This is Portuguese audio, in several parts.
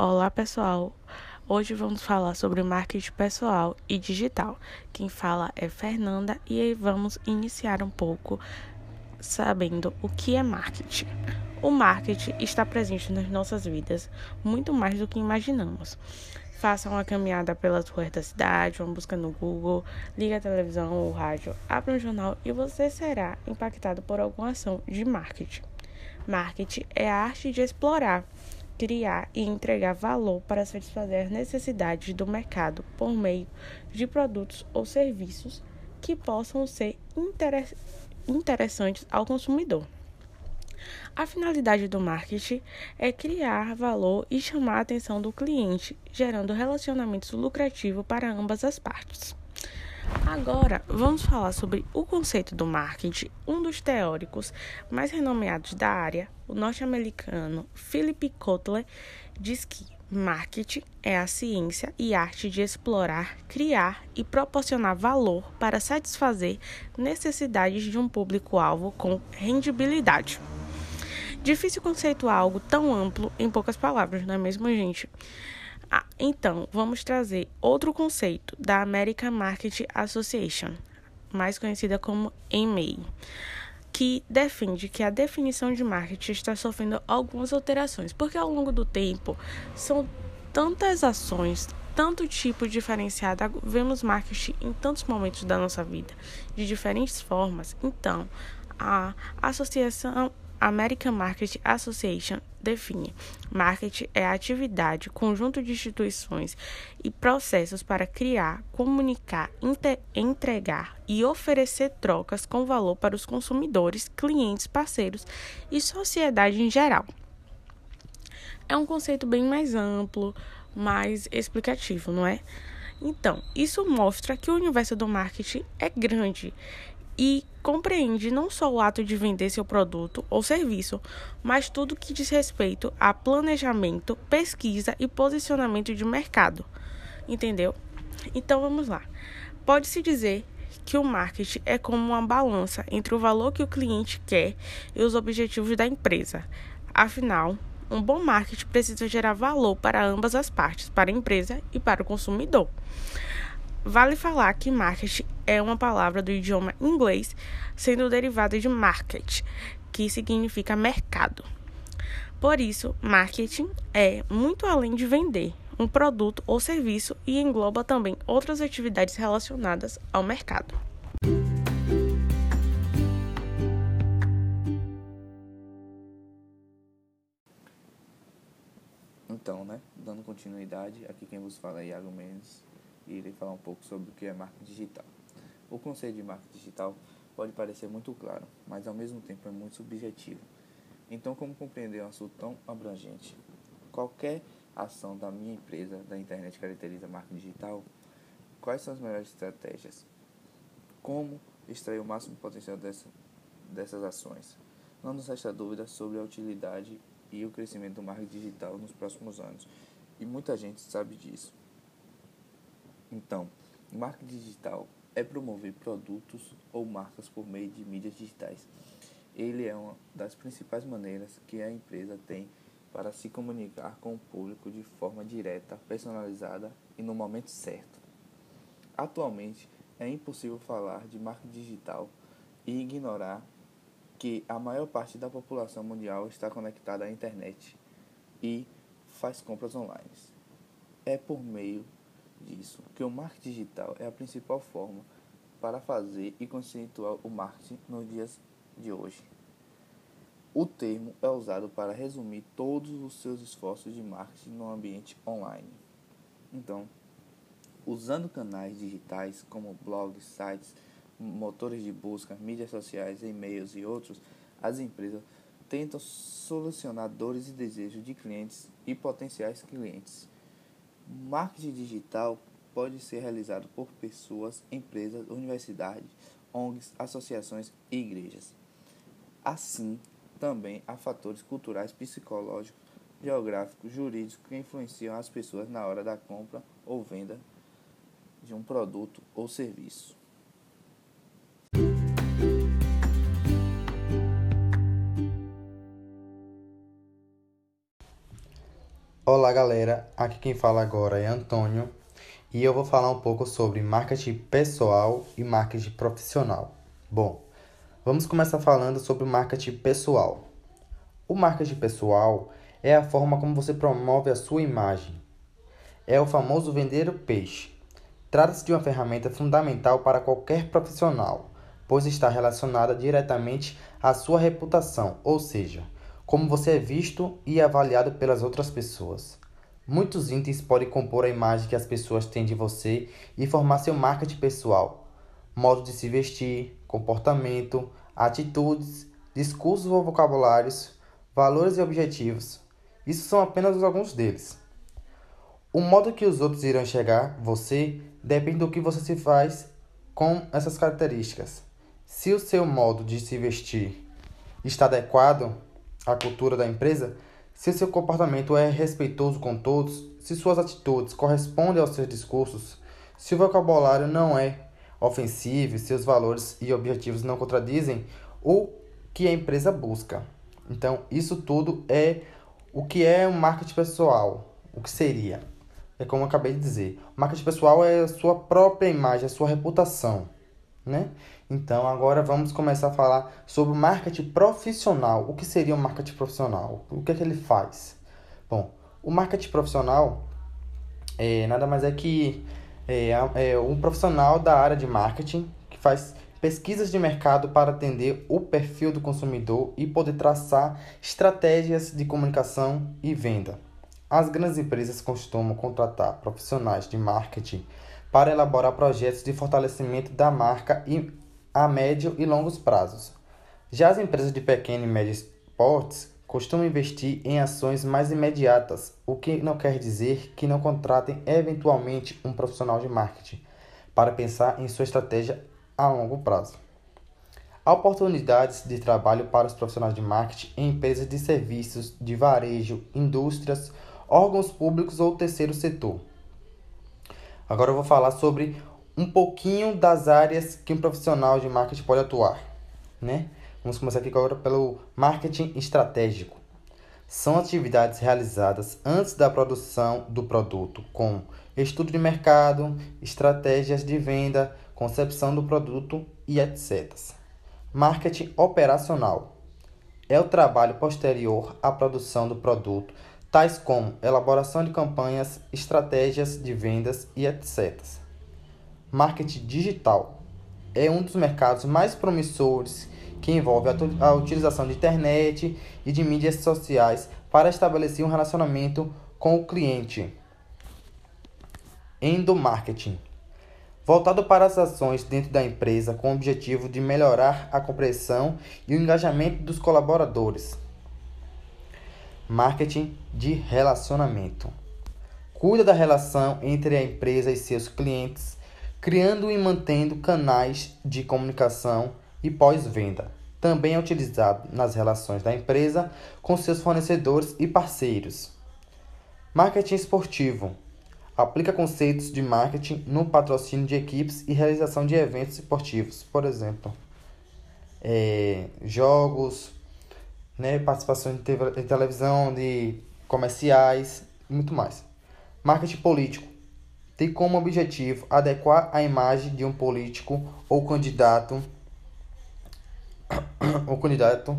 Olá, pessoal. Hoje vamos falar sobre marketing pessoal e digital. Quem fala é Fernanda e vamos iniciar um pouco sabendo o que é marketing. O marketing está presente nas nossas vidas muito mais do que imaginamos. Faça uma caminhada pelas ruas da cidade, uma busca no Google, liga a televisão ou rádio, abra um jornal e você será impactado por alguma ação de marketing. Marketing é a arte de explorar, criar e entregar valor para satisfazer as necessidades do mercado por meio de produtos ou serviços que possam ser interessantes ao consumidor. A finalidade do marketing é criar valor e chamar a atenção do cliente, gerando relacionamentos lucrativos para ambas as partes. Agora, vamos falar sobre o conceito do marketing. Um dos teóricos mais renomeados da área, o norte-americano Philip Kotler, diz que marketing é a ciência e arte de explorar, criar e proporcionar valor para satisfazer necessidades de um público-alvo com rendibilidade. Difícil conceituar algo tão amplo em poucas palavras, não é mesmo, gente? Ah, então, vamos trazer outro conceito da American Marketing Association, mais conhecida como AMA, que defende que a definição de marketing está sofrendo algumas alterações, porque ao longo do tempo são tantas ações, tanto tipo diferenciado, vemos marketing em tantos momentos da nossa vida, de diferentes formas. Então, a associação American Market Association define: marketing é a atividade, conjunto de instituições e processos para criar, comunicar, entregar e oferecer trocas com valor para os consumidores, clientes, parceiros e sociedade em geral. É um conceito bem mais amplo, mais explicativo, não é? Então, isso mostra que o universo do marketing é grande e compreende não só o ato de vender seu produto ou serviço, mas tudo que diz respeito a planejamento, pesquisa e posicionamento de mercado. Entendeu? Então vamos lá. Pode-se dizer que o marketing é como uma balança entre o valor que o cliente quer e os objetivos da empresa. Afinal, um bom marketing precisa gerar valor para ambas as partes, para a empresa e para o consumidor. Vale falar que marketing é uma palavra do idioma inglês, sendo derivada de market, que significa mercado. Por isso, marketing é muito além de vender um produto ou serviço e engloba também outras atividades relacionadas ao mercado. Então, né, dando continuidade, aqui quem vos fala é Iago Mendes irei falar um pouco sobre o que é marketing digital. O conceito de marketing digital pode parecer muito claro, mas ao mesmo tempo é muito subjetivo. Então, como compreender um assunto tão abrangente? Qualquer ação da minha empresa da internet caracteriza marketing digital? Quais são as melhores estratégias? Como extrair o máximo potencial dessa, dessas ações? Não nos resta dúvida sobre a utilidade e o crescimento do marketing digital nos próximos anos, e muita gente sabe disso. Então, marketing digital é promover produtos ou marcas por meio de mídias digitais. Ele é uma das principais maneiras que a empresa tem para se comunicar com o público de forma direta, personalizada e no momento certo. Atualmente, é impossível falar de marketing digital e ignorar que a maior parte da população mundial está conectada à internet e faz compras online. É por meio disso que o marketing digital é a principal forma para fazer e conceituar o marketing nos dias de hoje. O termo é usado para resumir todos os seus esforços de marketing no ambiente online. Então, usando canais digitais como blogs, sites, motores de busca, mídias sociais, e-mails e outros, as empresas tentam solucionar dores e desejos de clientes e potenciais clientes Marketing digital pode ser realizado por pessoas, empresas, universidades, ONGs, associações e igrejas. Assim, também há fatores culturais, psicológicos, geográficos, jurídicos que influenciam as pessoas na hora da compra ou venda de um produto ou serviço. Olá, galera. Aqui quem fala agora é Antônio e eu vou falar um pouco sobre marketing pessoal e marketing profissional. Bom, vamos começar falando sobre o marketing pessoal. O marketing pessoal é a forma como você promove a sua imagem. É o famoso vender o peixe. Trata-se de uma ferramenta fundamental para qualquer profissional, pois está relacionada diretamente à sua reputação, ou seja, como você é visto e avaliado pelas outras pessoas. Muitos itens podem compor a imagem que as pessoas têm de você e formar seu marketing pessoal. Modo de se vestir, comportamento, atitudes, discursos ou vocabulários, valores e objetivos. Isso são apenas alguns deles. O modo que os outros irão enxergar você depende do que você se faz com essas características. Se o seu modo de se vestir está adequado à cultura da empresa, se seu comportamento é respeitoso com todos, se suas atitudes correspondem aos seus discursos, se o vocabulário não é ofensivo, seus valores e objetivos não contradizem o que a empresa busca. Então, isso tudo é o que é um marketing pessoal. O que seria? É como eu acabei de dizer. O marketing pessoal é a sua própria imagem, a sua reputação né? Então, agora vamos começar a falar sobre o marketing profissional. O que seria o marketing profissional? O que é que ele faz? Bom, o marketing profissional é, nada mais é que é, é um profissional da área de marketing que faz pesquisas de mercado para atender o perfil do consumidor e poder traçar estratégias de comunicação e venda. As grandes empresas costumam contratar profissionais de marketing para elaborar projetos de fortalecimento da marca a médio e longos prazos. Já as empresas de pequeno e médio portes costumam investir em ações mais imediatas, o que não quer dizer que não contratem eventualmente um profissional de marketing para pensar em sua estratégia a longo prazo. Há oportunidades de trabalho para os profissionais de marketing em empresas de serviços, de varejo, indústrias, órgãos públicos ou terceiro setor. Agora eu vou falar sobre um pouquinho das áreas que um profissional de marketing pode atuar, né? Vamos começar aqui agora pelo marketing estratégico. São atividades realizadas antes da produção do produto, com estudo de mercado, estratégias de venda, concepção do produto e etc. Marketing operacional é o trabalho posterior à produção do produto tais como elaboração de campanhas, estratégias de vendas e etc. Marketing digital é um dos mercados mais promissores que envolve a utilização de internet e de mídias sociais para estabelecer um relacionamento com o cliente. Endomarketing voltado para as ações dentro da empresa com o objetivo de melhorar a compreensão e o engajamento dos colaboradores. Marketing de relacionamento. Cuida da relação entre a empresa e seus clientes, criando e mantendo canais de comunicação e pós-venda. Também é utilizado nas relações da empresa com seus fornecedores e parceiros. Marketing esportivo. Aplica conceitos de marketing no patrocínio de equipes e realização de eventos esportivos, por exemplo, é, jogos, né, participação de, televisão, de comerciais muito mais. Marketing político tem como objetivo adequar a imagem de um político ou candidato ou candidato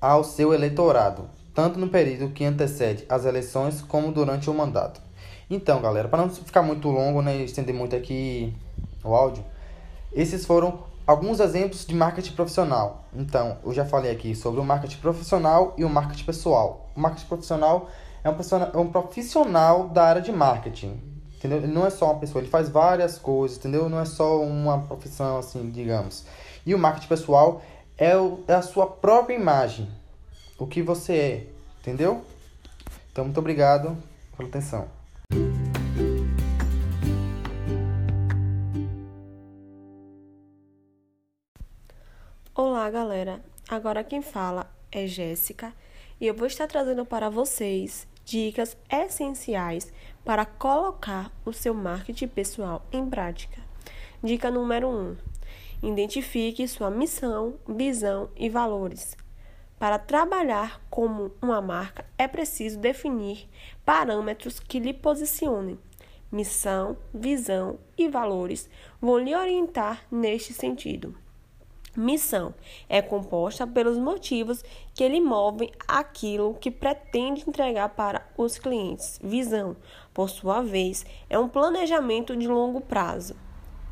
ao seu eleitorado, tanto no período que antecede as eleições como durante o mandato. Então, galera, para não ficar muito longo, né, estender muito aqui o áudio, esses foram alguns exemplos de marketing profissional. Então, eu já falei aqui sobre o marketing profissional e o marketing pessoal. O marketing profissional é um profissional, é um profissional da área de marketing. Entendeu? Ele não é só uma pessoa, ele faz várias coisas, entendeu? Não é só uma profissão assim, digamos. E o marketing pessoal é, o, é a sua própria imagem. O que você é, entendeu? Então, muito obrigado pela atenção. Olá, galera. Agora quem fala é Jéssica e eu vou estar trazendo para vocês dicas essenciais para colocar o seu marketing pessoal em prática. Dica número 1: um, identifique sua missão, visão e valores. Para trabalhar como uma marca, é preciso definir parâmetros que lhe posicionem. Missão, visão e valores vão lhe orientar neste sentido. Missão é composta pelos motivos que lhe movem aquilo que pretende entregar para os clientes. Visão, por sua vez, é um planejamento de longo prazo.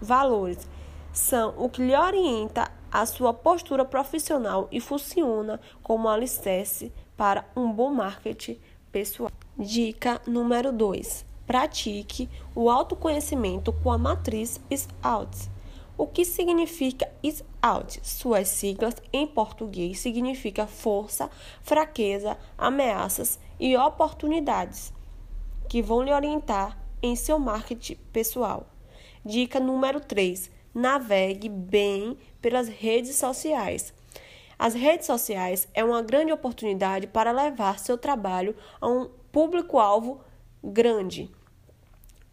Valores são o que lhe orienta a sua postura profissional e funciona como alicerce para um bom marketing pessoal. Dica número 2. Pratique o autoconhecimento com a matriz SWOT. O que significa SWOT? Suas siglas em português significa força, fraqueza, ameaças e oportunidades que vão lhe orientar em seu marketing pessoal. Dica número 3. Navegue bem pelas redes sociais. As redes sociais é uma grande oportunidade para levar seu trabalho a um público-alvo grande.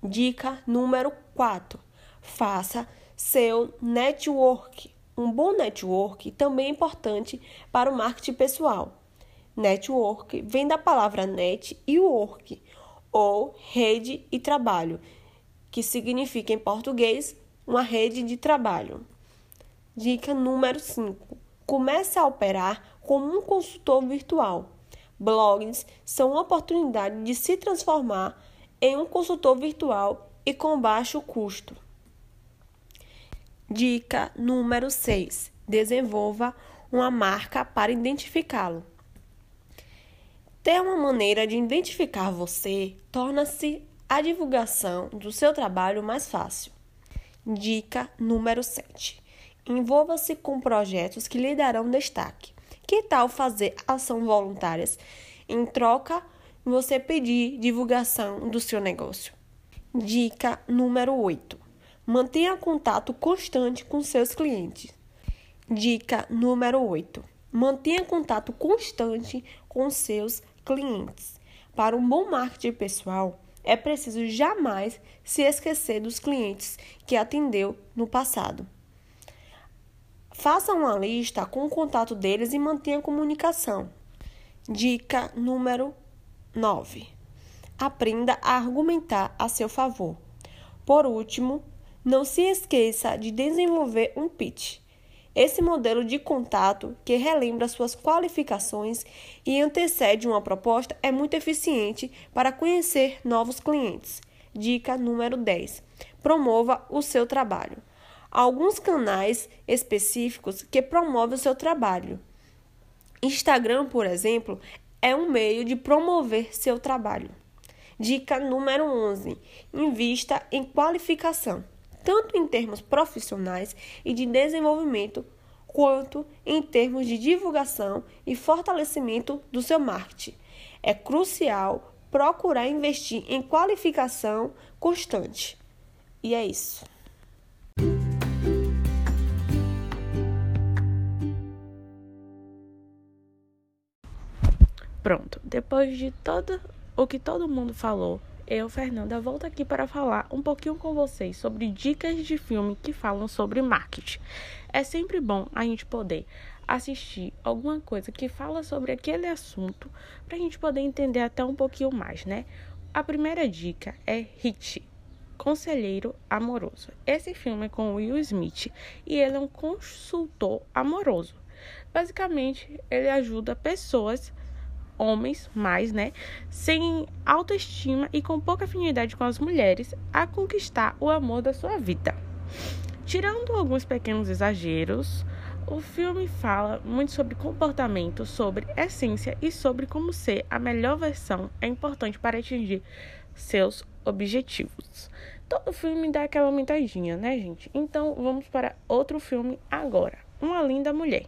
Dica número 4. Faça seu network. Um bom network também é importante para o marketing pessoal. Network vem da palavra net e work, ou rede e trabalho, que significa em português uma rede de trabalho. Dica número 5. Comece a operar como um consultor virtual. Blogs são uma oportunidade de se transformar em um consultor virtual e com baixo custo. Dica número 6: desenvolva uma marca para identificá-lo. Ter uma maneira de identificar você torna-se a divulgação do seu trabalho mais fácil. Dica número 7: envolva-se com projetos que lhe darão destaque. Que tal fazer ação voluntárias? Em troca, você pedir divulgação do seu negócio. Dica número 8 Mantenha contato constante com seus clientes. Dica número 8. Mantenha contato constante com seus clientes. Para um bom marketing pessoal, é preciso jamais se esquecer dos clientes que atendeu no passado. Faça uma lista com o contato deles e mantenha comunicação. Dica número 9. Aprenda a argumentar a seu favor. Por último, não se esqueça de desenvolver um pitch. Esse modelo de contato, que relembra suas qualificações e antecede uma proposta, é muito eficiente para conhecer novos clientes. Dica número 10: promova o seu trabalho. Alguns canais específicos que promovem o seu trabalho. Instagram, por exemplo, é um meio de promover seu trabalho. Dica número 11: invista em qualificação tanto em termos profissionais e de desenvolvimento, quanto em termos de divulgação e fortalecimento do seu marketing. É crucial procurar investir em qualificação constante. E é isso. Pronto, depois de todo o que todo mundo falou eu, Fernanda, volto aqui para falar um pouquinho com vocês sobre dicas de filme que falam sobre marketing. É sempre bom a gente poder assistir alguma coisa que fala sobre aquele assunto para a gente poder entender até um pouquinho mais, né? A primeira dica é Hit, Conselheiro Amoroso. Esse filme é com Will Smith e ele é um consultor amoroso. Basicamente, ele ajuda pessoas homens mais, né, sem autoestima e com pouca afinidade com as mulheres, a conquistar o amor da sua vida. Tirando alguns pequenos exageros, o filme fala muito sobre comportamento, sobre essência e sobre como ser a melhor versão é importante para atingir seus objetivos. Todo filme dá aquela aumentadinha, né, gente? Então vamos para outro filme agora. Uma linda mulher.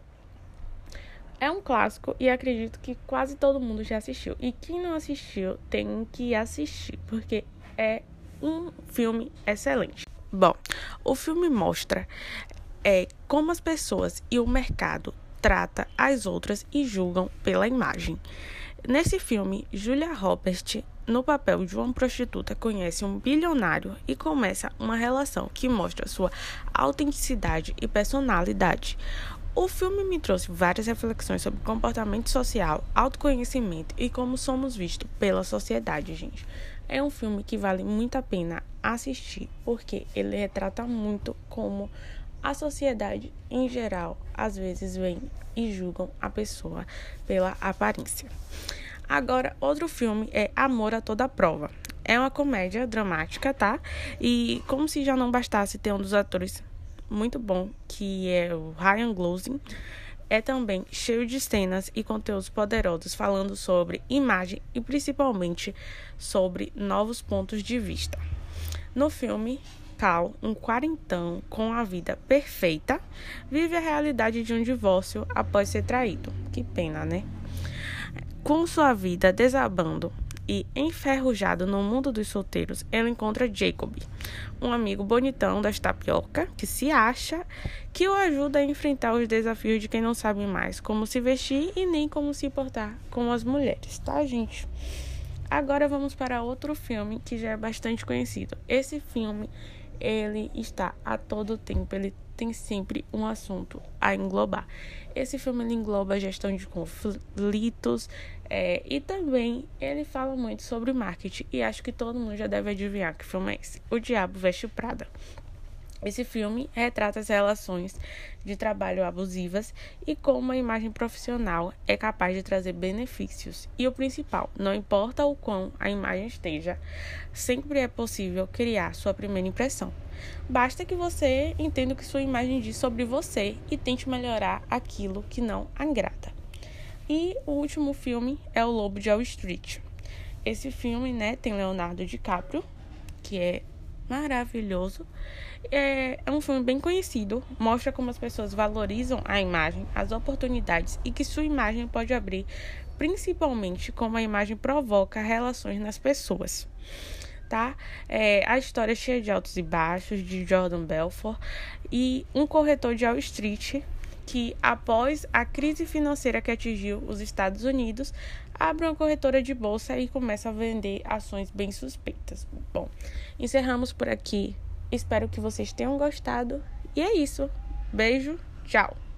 É um clássico e acredito que quase todo mundo já assistiu. E quem não assistiu tem que assistir, porque é um filme excelente. Bom, o filme mostra é, como as pessoas e o mercado trata as outras e julgam pela imagem. Nesse filme, Julia Roberts, no papel de uma prostituta, conhece um bilionário e começa uma relação que mostra sua autenticidade e personalidade. O filme me trouxe várias reflexões sobre comportamento social, autoconhecimento e como somos vistos pela sociedade, gente. É um filme que vale muito a pena assistir, porque ele retrata muito como a sociedade em geral às vezes vem e julgam a pessoa pela aparência. Agora, outro filme é Amor a Toda Prova. É uma comédia dramática, tá? E como se já não bastasse ter um dos atores muito bom, que é o Ryan Gosling, é também cheio de cenas e conteúdos poderosos falando sobre imagem e principalmente sobre novos pontos de vista. No filme, Cal, um quarentão com a vida perfeita, vive a realidade de um divórcio após ser traído. Que pena, né? Com sua vida desabando e enferrujado no mundo dos solteiros, ela encontra Jacob, um amigo bonitão das tapioca que se acha que o ajuda a enfrentar os desafios de quem não sabe mais como se vestir e nem como se portar com as mulheres, tá, gente? Agora vamos para outro filme que já é bastante conhecido. Esse filme, ele está a todo tempo, ele tem sempre um assunto a englobar. Esse filme engloba a gestão de conflitos é, e também ele fala muito sobre marketing. E acho que todo mundo já deve adivinhar que filme é esse: O Diabo Veste Prada. Esse filme retrata as relações de trabalho abusivas e como a imagem profissional é capaz de trazer benefícios. E o principal, não importa o quão a imagem esteja, sempre é possível criar sua primeira impressão. Basta que você entenda o que sua imagem diz sobre você e tente melhorar aquilo que não agrada. E o último filme é O Lobo de Wall Street. Esse filme, né, tem Leonardo DiCaprio, que é maravilhoso. É, é um filme bem conhecido, mostra como as pessoas valorizam a imagem, as oportunidades e que sua imagem pode abrir, principalmente como a imagem provoca relações nas pessoas tá? É, a história é cheia de altos e baixos de Jordan Belfort e um corretor de Wall Street que, após a crise financeira que atingiu os Estados Unidos, abre uma corretora de bolsa e começa a vender ações bem suspeitas. Bom, encerramos por aqui. Espero que vocês tenham gostado. E é isso. Beijo, tchau.